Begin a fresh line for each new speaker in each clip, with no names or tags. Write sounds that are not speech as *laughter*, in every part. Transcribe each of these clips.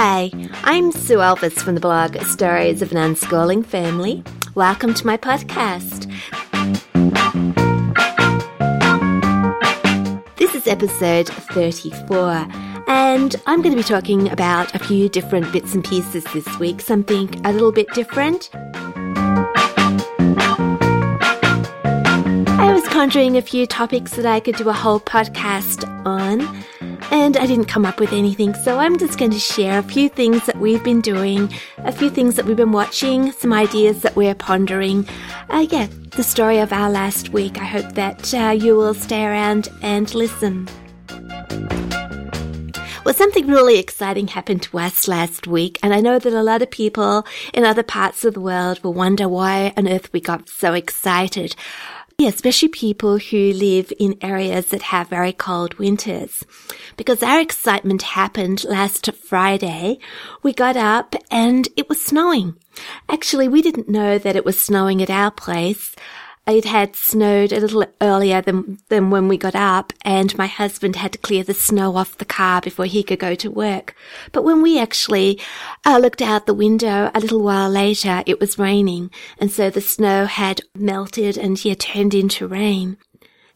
Hi, I'm Sue Elvis from the blog Stories of an Unschooling Family. Welcome to my podcast. This is episode 34, and I'm going to be talking about a few different bits and pieces this week, something a little bit different. I was pondering a few topics that I could do a whole podcast on and I didn't come up with anything, so I'm just going to share a few things that we've been doing, a few things that we've been watching, some ideas that we're pondering. Uh, yeah, the story of our last week. I hope that uh, you will stay around and listen. Well, something really exciting happened to us last week, and I know that a lot of people in other parts of the world will wonder why on earth we got so excited. Yeah, especially people who live in areas that have very cold winters. Because our excitement happened last Friday. We got up and it was snowing. Actually, we didn't know that it was snowing at our place it had snowed a little earlier than, than when we got up and my husband had to clear the snow off the car before he could go to work. But when we actually uh, looked out the window a little while later, it was raining. And so the snow had melted and yeah, turned into rain.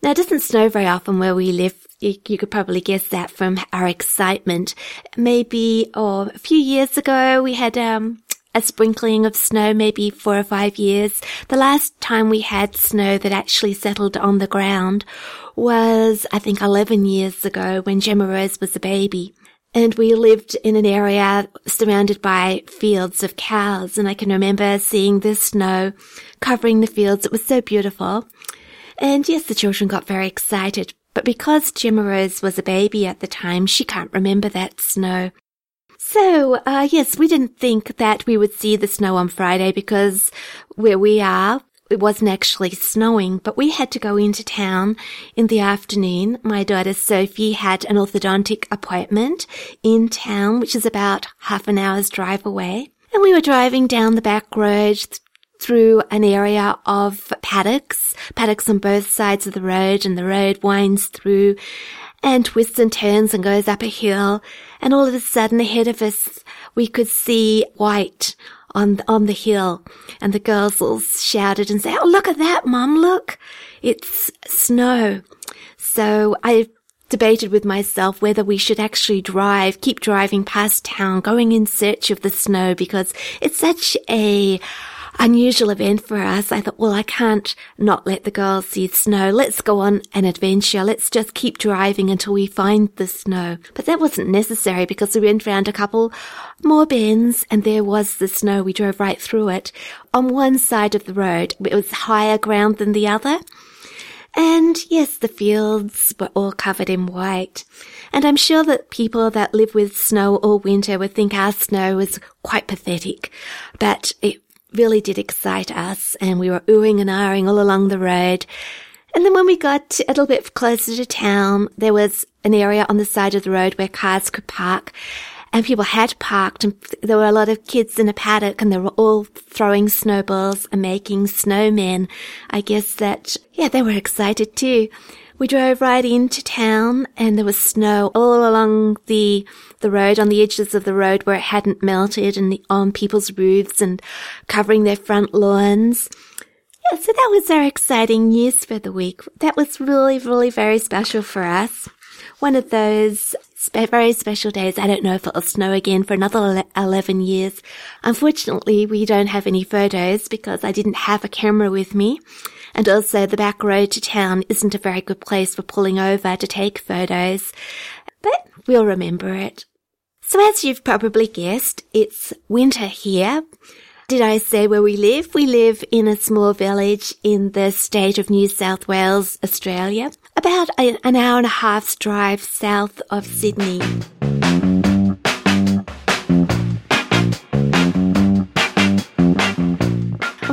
Now it doesn't snow very often where we live. You, could probably guess that from our excitement. Maybe, oh, a few years ago we had, um, a sprinkling of snow, maybe four or five years. The last time we had snow that actually settled on the ground was, I think, 11 years ago when Gemma Rose was a baby. And we lived in an area surrounded by fields of cows. And I can remember seeing the snow covering the fields. It was so beautiful. And yes, the children got very excited. But because Gemma Rose was a baby at the time, she can't remember that snow. So, uh, yes, we didn't think that we would see the snow on Friday because where we are, it wasn't actually snowing, but we had to go into town in the afternoon. My daughter Sophie had an orthodontic appointment in town, which is about half an hour's drive away. And we were driving down the back road through an area of paddocks, paddocks on both sides of the road, and the road winds through and twists and turns and goes up a hill. And all of a sudden ahead of us, we could see white on, on the hill. And the girls all shouted and said, Oh, look at that, mum, look. It's snow. So I debated with myself whether we should actually drive, keep driving past town, going in search of the snow because it's such a unusual event for us. I thought, well, I can't not let the girls see snow. Let's go on an adventure. Let's just keep driving until we find the snow. But that wasn't necessary because we went round a couple more bends and there was the snow. We drove right through it. On one side of the road, it was higher ground than the other. And yes, the fields were all covered in white. And I'm sure that people that live with snow all winter would think our snow was quite pathetic. But it really did excite us and we were oohing and ahhing all along the road. And then when we got a little bit closer to town, there was an area on the side of the road where cars could park and people had parked and there were a lot of kids in a paddock and they were all throwing snowballs and making snowmen. I guess that, yeah, they were excited too. We drove right into town and there was snow all along the, the road, on the edges of the road where it hadn't melted and on people's roofs and covering their front lawns. Yeah, so that was our exciting news for the week. That was really, really very special for us. One of those spe- very special days. I don't know if it'll snow again for another 11 years. Unfortunately, we don't have any photos because I didn't have a camera with me. And also the back road to town isn't a very good place for pulling over to take photos, but we'll remember it. So as you've probably guessed, it's winter here. Did I say where we live? We live in a small village in the state of New South Wales, Australia, about an hour and a half's drive south of Sydney.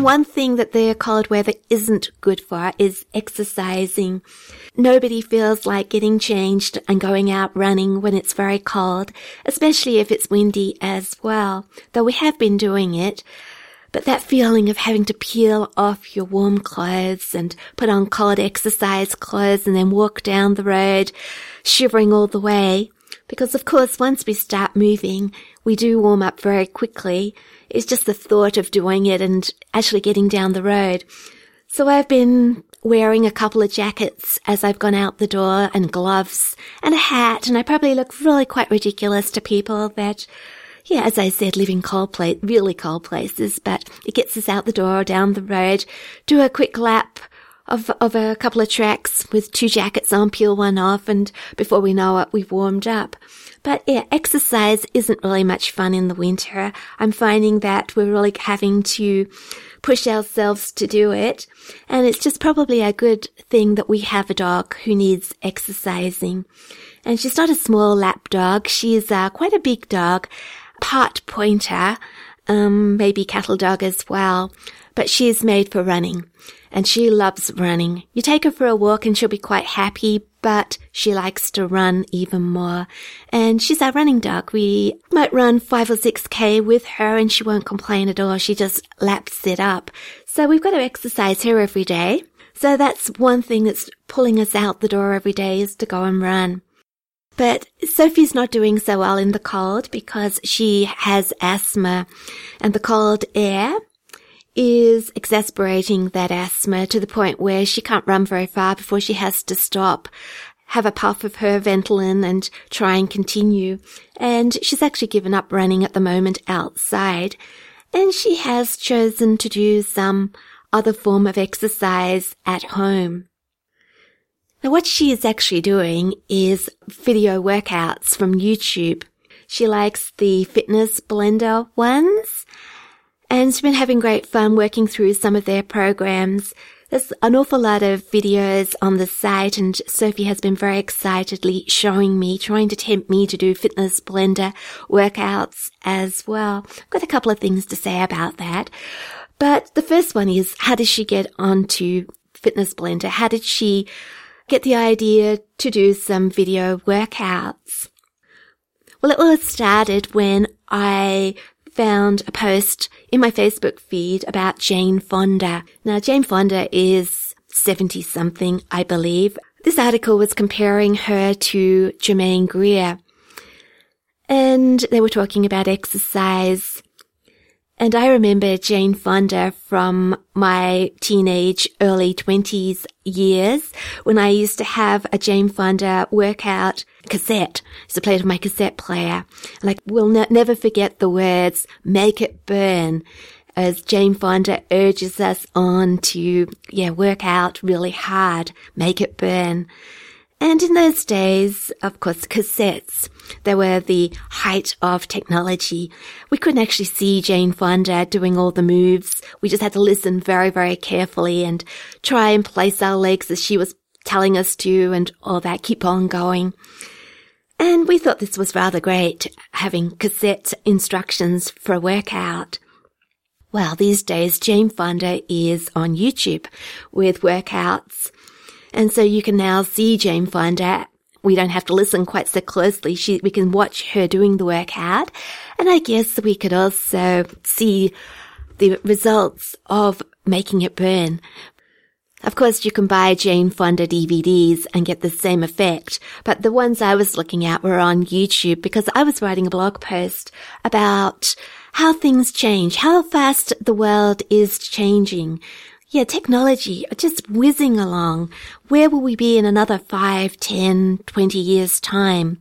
One thing that the cold weather isn't good for is exercising. Nobody feels like getting changed and going out running when it's very cold, especially if it's windy as well, though we have been doing it. But that feeling of having to peel off your warm clothes and put on cold exercise clothes and then walk down the road, shivering all the way, Because of course, once we start moving, we do warm up very quickly. It's just the thought of doing it and actually getting down the road. So I've been wearing a couple of jackets as I've gone out the door and gloves and a hat. And I probably look really quite ridiculous to people that, yeah, as I said, live in cold place, really cold places, but it gets us out the door, down the road, do a quick lap of, of a couple of tracks with two jackets on, peel one off, and before we know it, we've warmed up. But yeah, exercise isn't really much fun in the winter. I'm finding that we're really having to push ourselves to do it. And it's just probably a good thing that we have a dog who needs exercising. And she's not a small lap dog. She's uh, quite a big dog, part pointer, um, maybe cattle dog as well. But she is made for running and she loves running. You take her for a walk and she'll be quite happy, but she likes to run even more. And she's our running dog. We might run five or six K with her and she won't complain at all. She just laps it up. So we've got to exercise her every day. So that's one thing that's pulling us out the door every day is to go and run. But Sophie's not doing so well in the cold because she has asthma and the cold air is exasperating that asthma to the point where she can't run very far before she has to stop, have a puff of her Ventolin and try and continue. And she's actually given up running at the moment outside. And she has chosen to do some other form of exercise at home. Now what she is actually doing is video workouts from YouTube. She likes the fitness blender ones and been having great fun working through some of their programs. There's an awful lot of videos on the site and Sophie has been very excitedly showing me, trying to tempt me to do fitness blender workouts as well. I've got a couple of things to say about that. But the first one is, how did she get onto fitness blender? How did she get the idea to do some video workouts? Well, it all started when I found a post in my Facebook feed about Jane Fonda. Now, Jane Fonda is 70 something, I believe. This article was comparing her to Germaine Greer. And they were talking about exercise and I remember Jane Fonda from my teenage, early twenties years when I used to have a Jane Fonda workout cassette. I used to play on my cassette player. Like, we'll ne- never forget the words, make it burn as Jane Fonda urges us on to, yeah, work out really hard, make it burn. And in those days, of course, cassettes, they were the height of technology. We couldn't actually see Jane Fonda doing all the moves. We just had to listen very, very carefully and try and place our legs as she was telling us to and all that, keep on going. And we thought this was rather great, having cassette instructions for a workout. Well, these days, Jane Fonda is on YouTube with workouts and so you can now see Jane Fonda. We don't have to listen quite so closely. She, we can watch her doing the workout. And I guess we could also see the results of making it burn. Of course, you can buy Jane Fonda DVDs and get the same effect, but the ones I was looking at were on YouTube because I was writing a blog post about how things change, how fast the world is changing yeah, technology just whizzing along. Where will we be in another five, ten, twenty years time?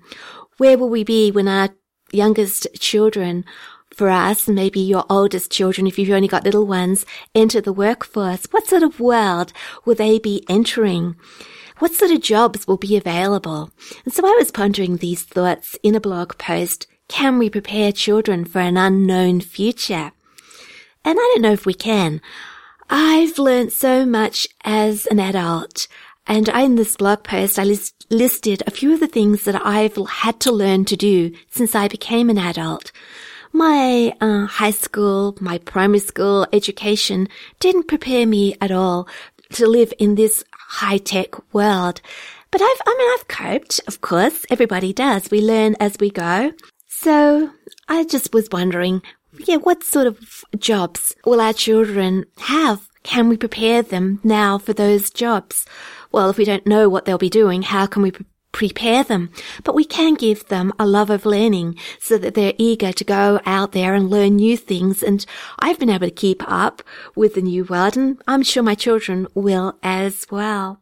Where will we be when our youngest children for us, maybe your oldest children, if you've only got little ones, enter the workforce? What sort of world will they be entering? What sort of jobs will be available? And so I was pondering these thoughts in a blog post. Can we prepare children for an unknown future? And I don't know if we can. I've learned so much as an adult. And in this blog post, I list, listed a few of the things that I've had to learn to do since I became an adult. My uh, high school, my primary school education didn't prepare me at all to live in this high tech world. But I've, I mean, I've coped, of course. Everybody does. We learn as we go. So I just was wondering, yeah, what sort of jobs will our children have? Can we prepare them now for those jobs? Well, if we don't know what they'll be doing, how can we pre- prepare them, but we can give them a love of learning so that they're eager to go out there and learn new things. And I've been able to keep up with the new world and I'm sure my children will as well.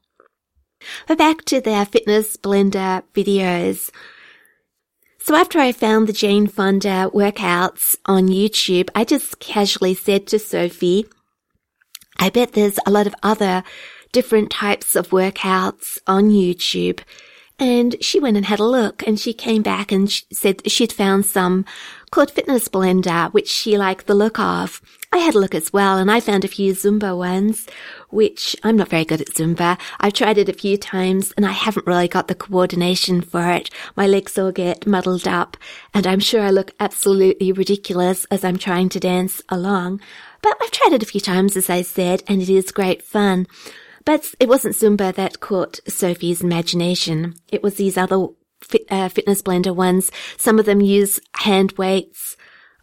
But back to their fitness blender videos. So after I found the Jane Fonda workouts on YouTube, I just casually said to Sophie, I bet there's a lot of other different types of workouts on YouTube. And she went and had a look and she came back and she said she'd found some called Fitness Blender, which she liked the look of. I had a look as well and I found a few Zumba ones, which I'm not very good at Zumba. I've tried it a few times and I haven't really got the coordination for it. My legs all get muddled up and I'm sure I look absolutely ridiculous as I'm trying to dance along. But I've tried it a few times, as I said, and it is great fun. But it wasn't Zumba that caught Sophie's imagination. It was these other fit, uh, fitness blender ones. Some of them use hand weights.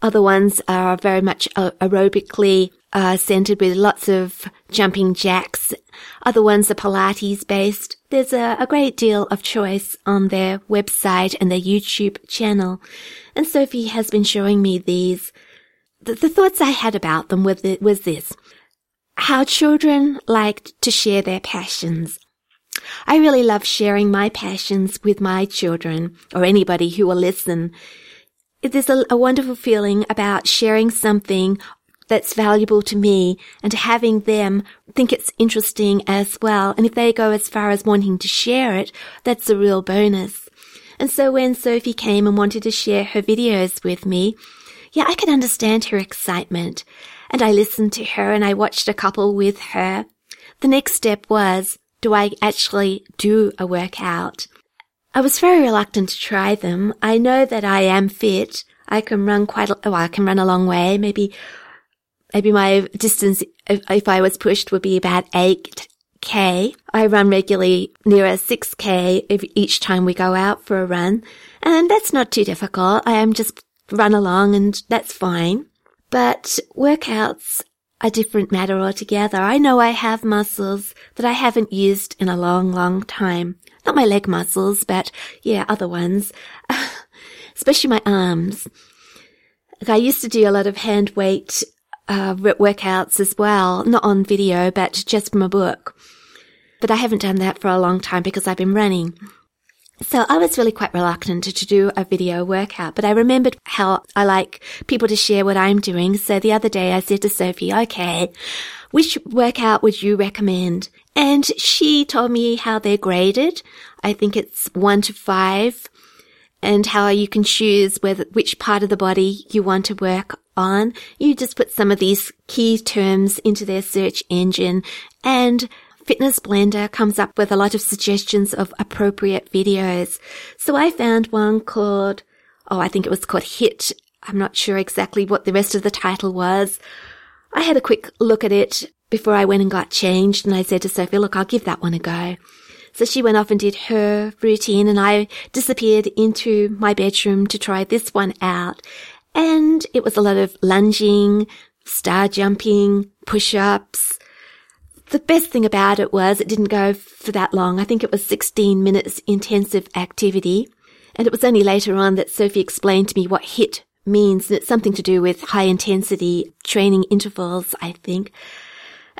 Other ones are very much uh, aerobically uh, centered with lots of jumping jacks. Other ones are Pilates based. There's a, a, great deal of choice on their website and their YouTube channel. And Sophie has been showing me these. The, the thoughts I had about them was, was this how children like to share their passions. I really love sharing my passions with my children or anybody who will listen. There's a, a wonderful feeling about sharing something that's valuable to me and having them think it's interesting as well. And if they go as far as wanting to share it, that's a real bonus. And so when Sophie came and wanted to share her videos with me, yeah, I could understand her excitement and I listened to her and I watched a couple with her. The next step was, do I actually do a workout? I was very reluctant to try them. I know that I am fit. I can run quite a, well, I can run a long way. Maybe, maybe my distance, if, if I was pushed, would be about 8k. I run regularly near a 6k each time we go out for a run. And that's not too difficult. I am just run along and that's fine. But workouts are a different matter altogether. I know I have muscles that I haven't used in a long, long time. Not my leg muscles, but yeah, other ones. *laughs* Especially my arms. I used to do a lot of hand weight uh, workouts as well, not on video, but just from a book. But I haven't done that for a long time because I've been running. So I was really quite reluctant to, to, do a video workout, but I remembered how I like people to share what I'm doing. So the other day I said to Sophie, okay, which workout would you recommend? And she told me how they're graded. I think it's one to five and how you can choose whether, which part of the body you want to work on. You just put some of these key terms into their search engine and Fitness Blender comes up with a lot of suggestions of appropriate videos. So I found one called, oh, I think it was called HIT. I'm not sure exactly what the rest of the title was. I had a quick look at it before I went and got changed and I said to Sophie, look, I'll give that one a go. So she went off and did her routine and I disappeared into my bedroom to try this one out. And it was a lot of lunging, star jumping, push-ups, the best thing about it was it didn't go for that long. I think it was 16 minutes intensive activity. And it was only later on that Sophie explained to me what HIT means. And it's something to do with high intensity training intervals, I think.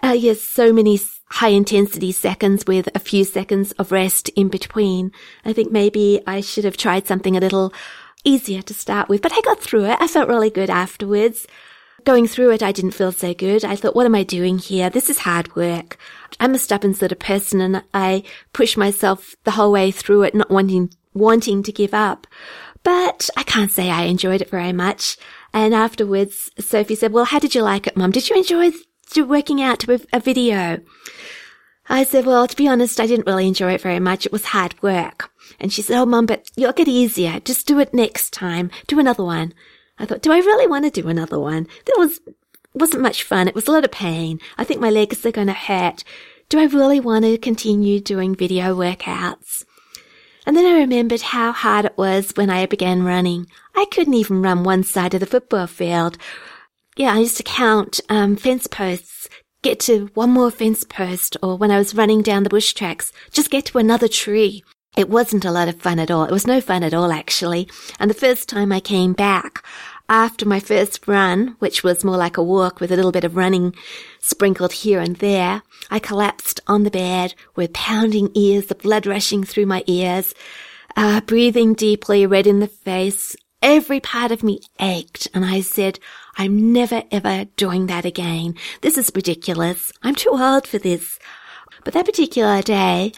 Uh, yes, so many high intensity seconds with a few seconds of rest in between. I think maybe I should have tried something a little easier to start with, but I got through it. I felt really good afterwards. Going through it, I didn't feel so good. I thought, what am I doing here? This is hard work. I'm a stubborn sort of person and I push myself the whole way through it, not wanting, wanting to give up. But I can't say I enjoyed it very much. And afterwards, Sophie said, well, how did you like it, mum? Did you enjoy working out to a video? I said, well, to be honest, I didn't really enjoy it very much. It was hard work. And she said, oh, mum, but you'll get easier. Just do it next time. Do another one. I thought, do I really want to do another one? That was, wasn't much fun. It was a lot of pain. I think my legs are going to hurt. Do I really want to continue doing video workouts? And then I remembered how hard it was when I began running. I couldn't even run one side of the football field. Yeah, I used to count um, fence posts, get to one more fence post, or when I was running down the bush tracks, just get to another tree. It wasn't a lot of fun at all. It was no fun at all, actually. And the first time I came back, after my first run, which was more like a walk with a little bit of running sprinkled here and there, I collapsed on the bed with pounding ears, the blood rushing through my ears, uh, breathing deeply, red in the face. Every part of me ached and I said, I'm never ever doing that again. This is ridiculous. I'm too old for this. But that particular day,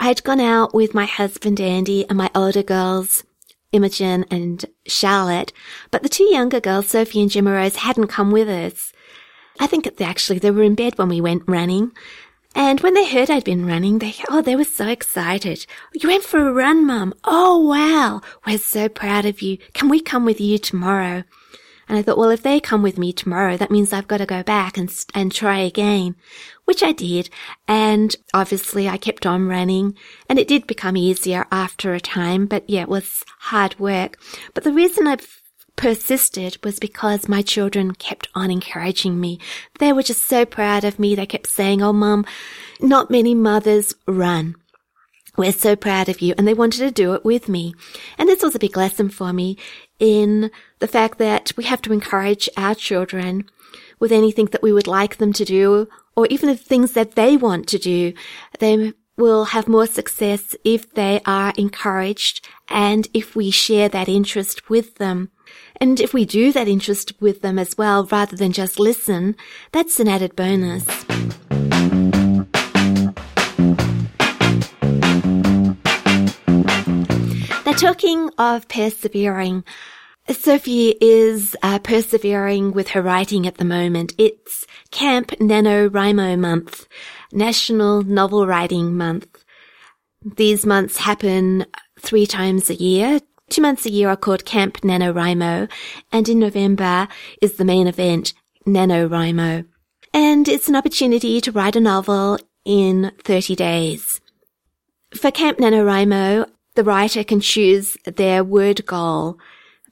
I had gone out with my husband Andy and my older girls, Imogen and Charlotte, but the two younger girls, Sophie and Gemma Rose, hadn't come with us. I think actually they were in bed when we went running. And when they heard I'd been running, they, oh, they were so excited. You went for a run, Mum. Oh, wow. We're so proud of you. Can we come with you tomorrow? And I thought, well, if they come with me tomorrow, that means I've got to go back and, and try again which I did. And obviously I kept on running and it did become easier after a time, but yeah, it was hard work. But the reason I persisted was because my children kept on encouraging me. They were just so proud of me. They kept saying, Oh, mum, not many mothers run. We're so proud of you. And they wanted to do it with me. And this was a big lesson for me in the fact that we have to encourage our children with anything that we would like them to do or even the things that they want to do, they will have more success if they are encouraged and if we share that interest with them. And if we do that interest with them as well, rather than just listen, that's an added bonus. Now, talking of persevering, Sophie is uh, persevering with her writing at the moment. It's Camp NaNoWriMo Month, National Novel Writing Month. These months happen three times a year. Two months a year are called Camp NaNoWriMo, and in November is the main event, NaNoWriMo. And it's an opportunity to write a novel in 30 days. For Camp NaNoWriMo, the writer can choose their word goal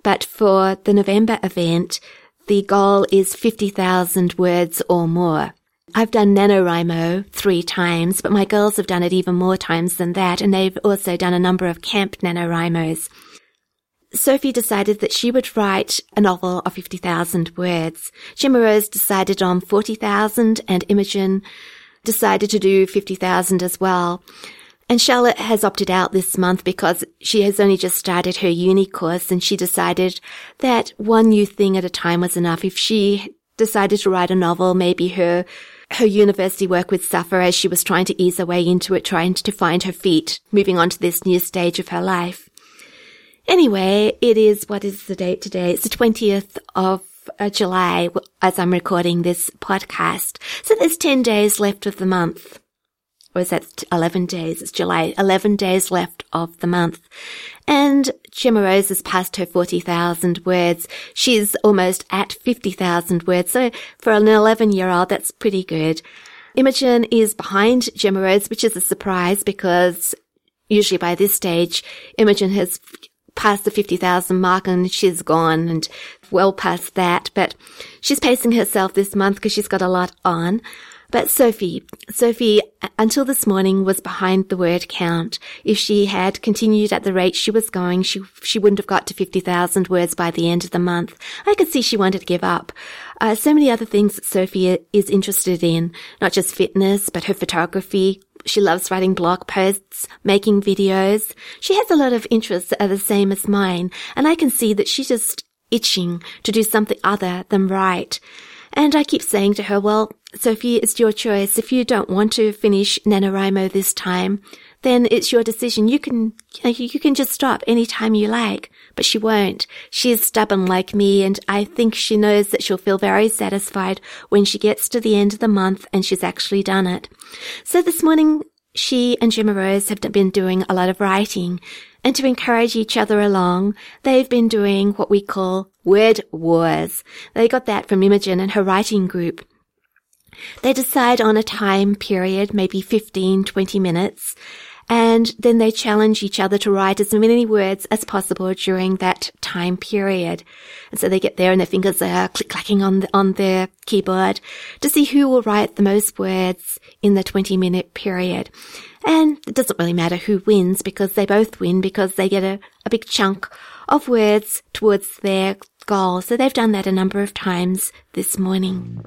but for the November event, the goal is 50,000 words or more. I've done NaNoWriMo three times, but my girls have done it even more times than that, and they've also done a number of camp NaNoWriMos. Sophie decided that she would write a novel of 50,000 words. Gemma Rose decided on 40,000 and Imogen decided to do 50,000 as well. And Charlotte has opted out this month because she has only just started her uni course and she decided that one new thing at a time was enough. If she decided to write a novel, maybe her her university work would suffer as she was trying to ease her way into it, trying to find her feet, moving on to this new stage of her life. Anyway, it is, what is the date today? It's the 20th of uh, July as I'm recording this podcast. So there's 10 days left of the month or is that 11 days? It's July, 11 days left of the month. And Gemma Rose has passed her 40,000 words. She's almost at 50,000 words. So for an 11 year old, that's pretty good. Imogen is behind Gemma Rose, which is a surprise because usually by this stage, Imogen has passed the 50,000 mark and she's gone and well past that, but she's pacing herself this month because she's got a lot on. But Sophie, Sophie, until this morning was behind the word count. If she had continued at the rate she was going, she, she wouldn't have got to 50,000 words by the end of the month. I could see she wanted to give up. Uh, so many other things that Sophie is interested in, not just fitness, but her photography. She loves writing blog posts, making videos. She has a lot of interests that are the same as mine, and I can see that she's just itching to do something other than write. And I keep saying to her, well, Sophie, it's your choice. If you don't want to finish NaNoWriMo this time, then it's your decision. You can, you can just stop anytime you like, but she won't. She is stubborn like me and I think she knows that she'll feel very satisfied when she gets to the end of the month and she's actually done it. So this morning, she and Gemma Rose have been doing a lot of writing and to encourage each other along, they've been doing what we call word wars. They got that from Imogen and her writing group. They decide on a time period, maybe 15, 20 minutes, And then they challenge each other to write as many words as possible during that time period. And so they get there and their fingers are click clacking on the, on their keyboard to see who will write the most words in the 20 minute period. And it doesn't really matter who wins because they both win because they get a, a big chunk of words towards their goal. So they've done that a number of times this morning.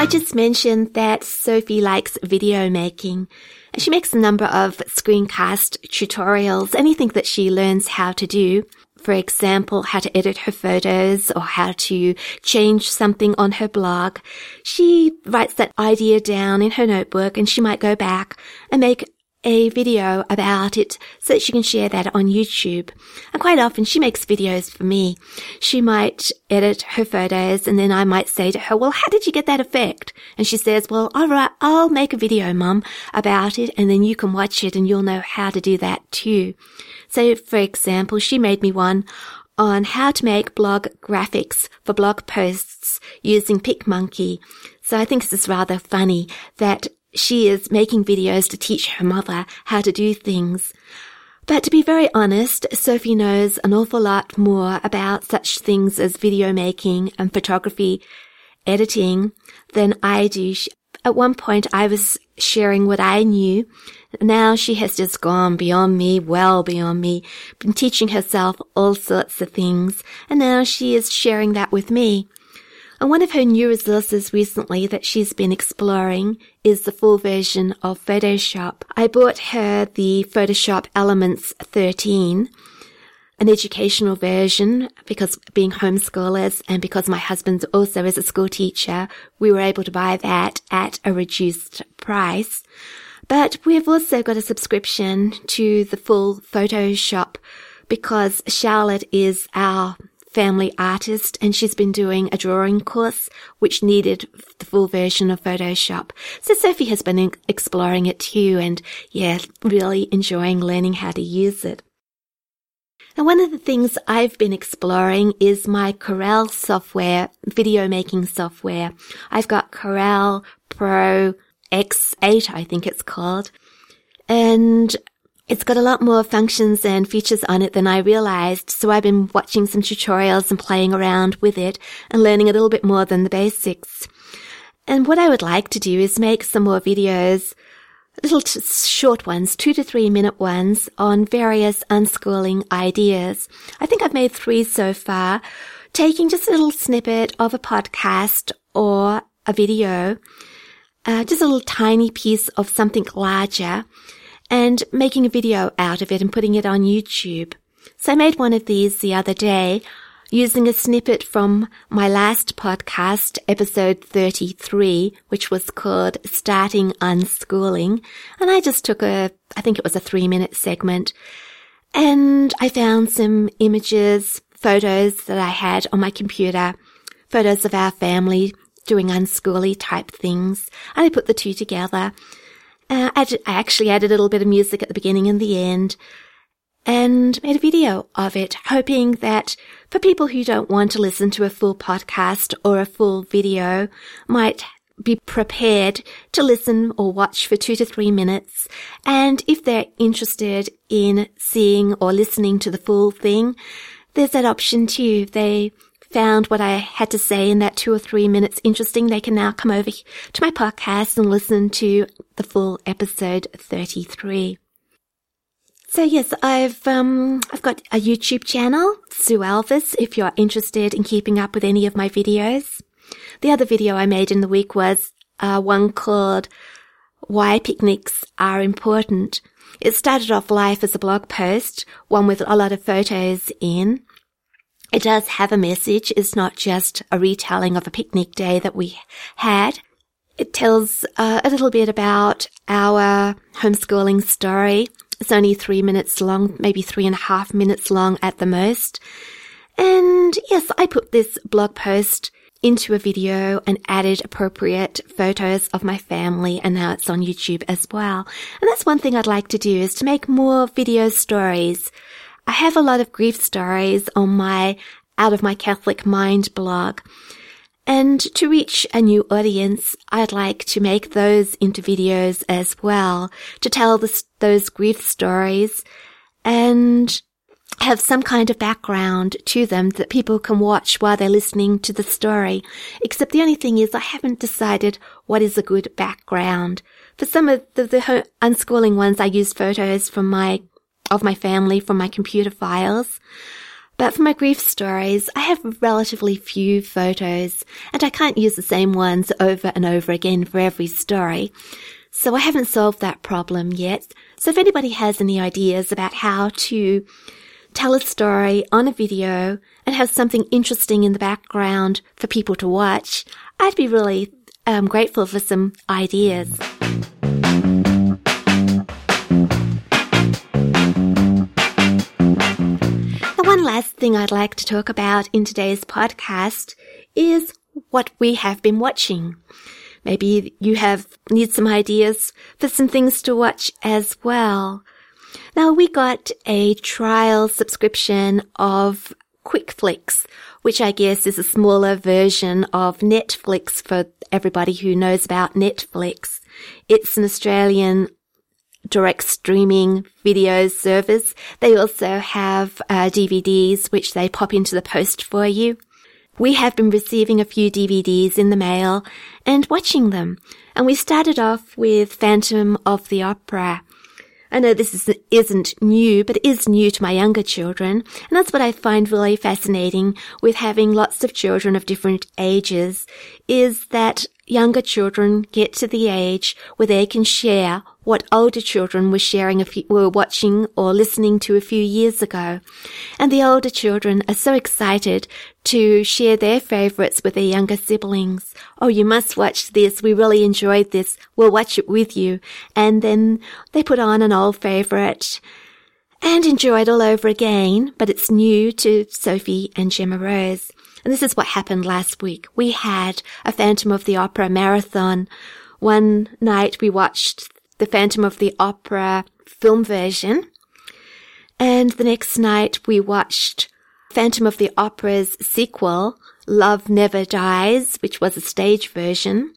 I just mentioned that Sophie likes video making. And she makes a number of screencast tutorials, anything that she learns how to do. For example, how to edit her photos or how to change something on her blog. She writes that idea down in her notebook and she might go back and make a video about it so that she can share that on YouTube. And quite often she makes videos for me. She might edit her photos and then I might say to her, well, how did you get that effect? And she says, well, all right, I'll make a video, mum, about it and then you can watch it and you'll know how to do that too. So for example, she made me one on how to make blog graphics for blog posts using PicMonkey. So I think this is rather funny that she is making videos to teach her mother how to do things. But to be very honest, Sophie knows an awful lot more about such things as video making and photography editing than I do. At one point I was sharing what I knew. Now she has just gone beyond me, well beyond me, been teaching herself all sorts of things, and now she is sharing that with me. And one of her new resources recently that she's been exploring is the full version of Photoshop. I bought her the Photoshop Elements 13, an educational version because being homeschoolers and because my husband also is a school teacher, we were able to buy that at a reduced price. But we've also got a subscription to the full Photoshop because Charlotte is our family artist and she's been doing a drawing course which needed the full version of Photoshop. So Sophie has been exploring it too and yeah, really enjoying learning how to use it. And one of the things I've been exploring is my Corel software, video making software. I've got Corel Pro X8, I think it's called. And it's got a lot more functions and features on it than I realized, so I've been watching some tutorials and playing around with it and learning a little bit more than the basics. And what I would like to do is make some more videos, little t- short ones, two to three minute ones on various unschooling ideas. I think I've made three so far, taking just a little snippet of a podcast or a video, uh, just a little tiny piece of something larger and making a video out of it and putting it on YouTube. So I made one of these the other day using a snippet from my last podcast, episode 33, which was called Starting Unschooling. And I just took a, I think it was a three minute segment and I found some images, photos that I had on my computer, photos of our family doing unschooly type things. And I put the two together uh, I, I actually added a little bit of music at the beginning and the end and made a video of it, hoping that for people who don't want to listen to a full podcast or a full video might be prepared to listen or watch for two to three minutes. And if they're interested in seeing or listening to the full thing, there's that option too. They found what I had to say in that two or three minutes interesting, they can now come over to my podcast and listen to the full episode 33. So yes, I've um I've got a YouTube channel, Sue Elvis, if you're interested in keeping up with any of my videos. The other video I made in the week was uh, one called Why Picnics Are Important. It started off life as a blog post, one with a lot of photos in. It does have a message. It's not just a retelling of a picnic day that we had. It tells uh, a little bit about our homeschooling story. It's only three minutes long, maybe three and a half minutes long at the most. And yes, I put this blog post into a video and added appropriate photos of my family and now it's on YouTube as well. And that's one thing I'd like to do is to make more video stories I have a lot of grief stories on my Out of My Catholic Mind blog. And to reach a new audience, I'd like to make those into videos as well, to tell the, those grief stories and have some kind of background to them that people can watch while they're listening to the story. Except the only thing is I haven't decided what is a good background. For some of the, the unschooling ones, I used photos from my, of my family from my computer files. But for my grief stories, I have relatively few photos and I can't use the same ones over and over again for every story. So I haven't solved that problem yet. So if anybody has any ideas about how to tell a story on a video and have something interesting in the background for people to watch, I'd be really um, grateful for some ideas. Thing I'd like to talk about in today's podcast is what we have been watching. Maybe you have need some ideas for some things to watch as well. Now we got a trial subscription of QuickFlix, which I guess is a smaller version of Netflix for everybody who knows about Netflix. It's an Australian direct streaming video service. They also have uh, DVDs which they pop into the post for you. We have been receiving a few DVDs in the mail and watching them. And we started off with Phantom of the Opera. I know this is, isn't new, but it is new to my younger children. And that's what I find really fascinating with having lots of children of different ages is that younger children get to the age where they can share what older children were sharing a few, were watching or listening to a few years ago. And the older children are so excited to share their favorites with their younger siblings. Oh, you must watch this. We really enjoyed this. We'll watch it with you. And then they put on an old favorite and enjoy it all over again, but it's new to Sophie and Gemma Rose. And this is what happened last week. We had a Phantom of the Opera marathon. One night we watched the Phantom of the Opera film version. And the next night we watched Phantom of the Opera's sequel, Love Never Dies, which was a stage version.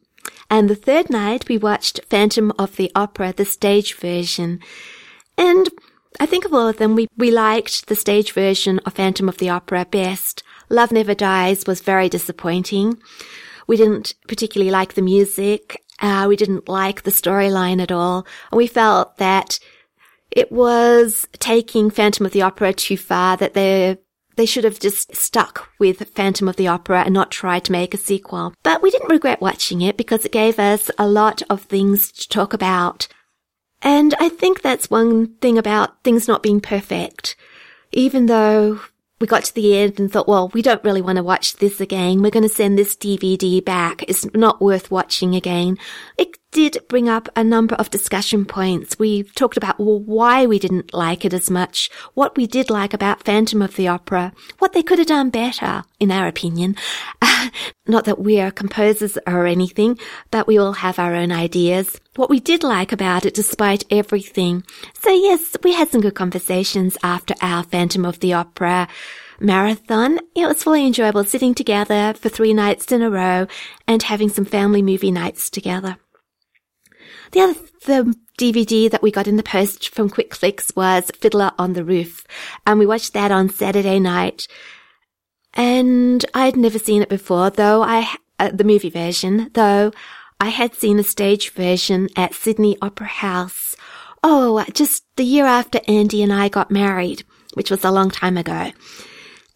And the third night we watched Phantom of the Opera, the stage version. And I think of all of them, we, we liked the stage version of Phantom of the Opera best. Love Never Dies was very disappointing. We didn't particularly like the music. Uh, we didn't like the storyline at all. And we felt that it was taking Phantom of the Opera too far, that they they should have just stuck with Phantom of the Opera and not tried to make a sequel. But we didn't regret watching it because it gave us a lot of things to talk about. And I think that's one thing about things not being perfect. Even though we got to the end and thought, well, we don't really want to watch this again. We're going to send this DVD back. It's not worth watching again. It did bring up a number of discussion points. We talked about well, why we didn't like it as much, what we did like about Phantom of the Opera, what they could have done better, in our opinion. *laughs* not that we are composers or anything, but we all have our own ideas. What we did like about it despite everything. So yes, we had some good conversations after our Phantom of the Opera marathon. It was fully enjoyable sitting together for three nights in a row and having some family movie nights together. The other, the DVD that we got in the post from QuickFlix was Fiddler on the Roof. And we watched that on Saturday night. And I had never seen it before, though I, uh, the movie version, though I had seen a stage version at Sydney Opera House. Oh, just the year after Andy and I got married, which was a long time ago.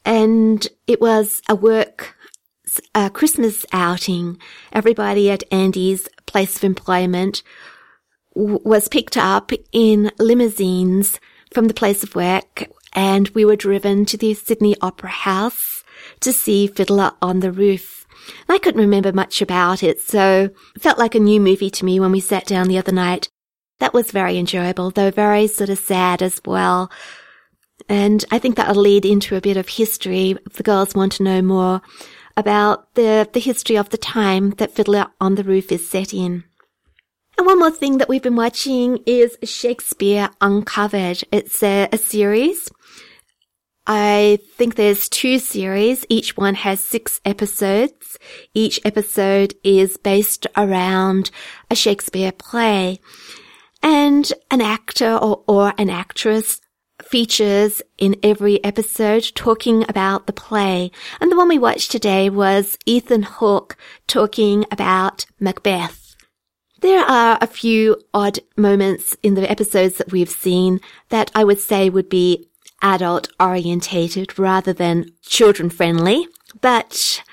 And it was a work a Christmas outing. Everybody at Andy's place of employment was picked up in limousines from the place of work and we were driven to the Sydney Opera House to see Fiddler on the Roof. I couldn't remember much about it, so it felt like a new movie to me when we sat down the other night. That was very enjoyable, though very sort of sad as well. And I think that'll lead into a bit of history if the girls want to know more about the, the history of the time that Fiddler on the Roof is set in. And one more thing that we've been watching is Shakespeare Uncovered. It's a, a series I think there's two series. Each one has six episodes. Each episode is based around a Shakespeare play and an actor or, or an actress features in every episode talking about the play. And the one we watched today was Ethan Hawke talking about Macbeth. There are a few odd moments in the episodes that we've seen that I would say would be adult orientated rather than children friendly, but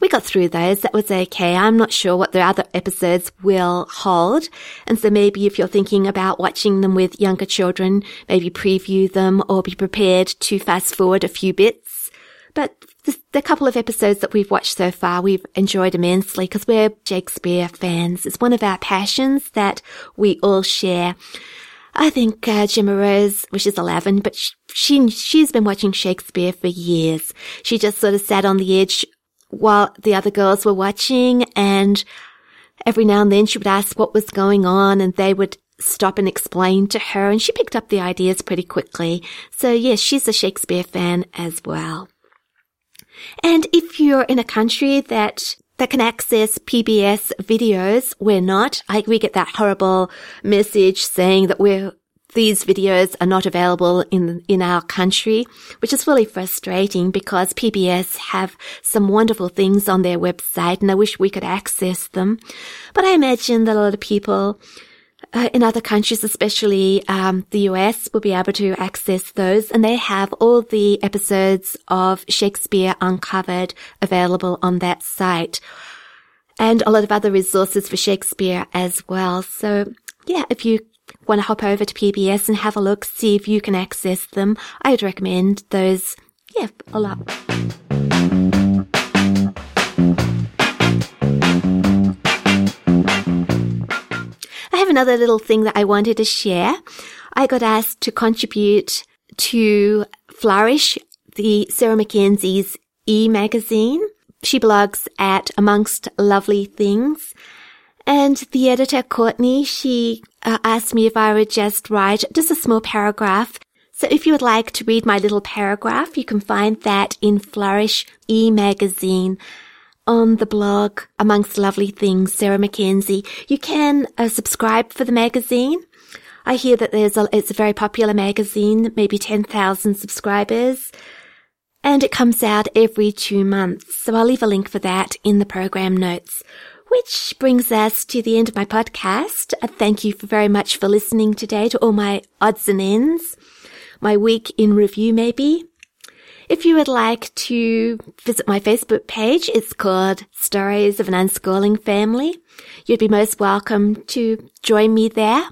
we got through those. That was okay. I'm not sure what the other episodes will hold. And so maybe if you're thinking about watching them with younger children, maybe preview them or be prepared to fast forward a few bits. But the, couple of episodes that we've watched so far, we've enjoyed immensely because we're Shakespeare fans. It's one of our passions that we all share. I think uh, Gemma Rose, well, she's 11, but she, she's been watching Shakespeare for years. She just sort of sat on the edge while the other girls were watching and every now and then she would ask what was going on and they would stop and explain to her and she picked up the ideas pretty quickly. So yes, she's a Shakespeare fan as well. And if you're in a country that that can access PBS videos. We're not. I, we get that horrible message saying that we're these videos are not available in in our country, which is really frustrating because PBS have some wonderful things on their website and I wish we could access them. But I imagine that a lot of people uh, in other countries, especially um, the US, will be able to access those, and they have all the episodes of Shakespeare Uncovered available on that site, and a lot of other resources for Shakespeare as well. So, yeah, if you want to hop over to PBS and have a look, see if you can access them, I would recommend those. Yeah, a lot. I have another little thing that I wanted to share. I got asked to contribute to Flourish, the Sarah Mackenzie's e-magazine. She blogs at Amongst Lovely Things. And the editor, Courtney, she uh, asked me if I would just write just a small paragraph. So if you would like to read my little paragraph, you can find that in Flourish e-magazine on the blog Amongst Lovely Things, Sarah Mackenzie. You can uh, subscribe for the magazine. I hear that there's a, it's a very popular magazine, maybe 10,000 subscribers, and it comes out every two months. So I'll leave a link for that in the program notes. Which brings us to the end of my podcast. Uh, thank you very much for listening today to all my odds and ends. My week in review, maybe. If you would like to visit my Facebook page, it's called Stories of an Unschooling Family. You'd be most welcome to join me there.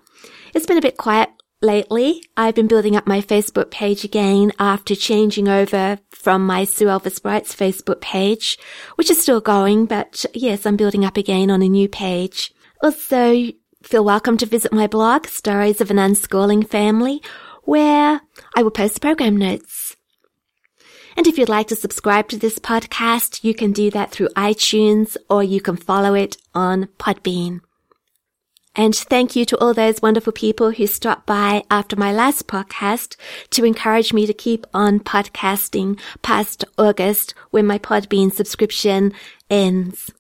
It's been a bit quiet lately. I've been building up my Facebook page again after changing over from my Sue Elvis Writes Facebook page, which is still going, but yes, I'm building up again on a new page. Also, feel welcome to visit my blog, Stories of an Unschooling Family, where I will post program notes. And if you'd like to subscribe to this podcast, you can do that through iTunes or you can follow it on Podbean. And thank you to all those wonderful people who stopped by after my last podcast to encourage me to keep on podcasting past August when my Podbean subscription ends.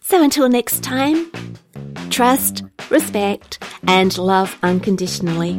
So until next time, trust, respect, and love unconditionally.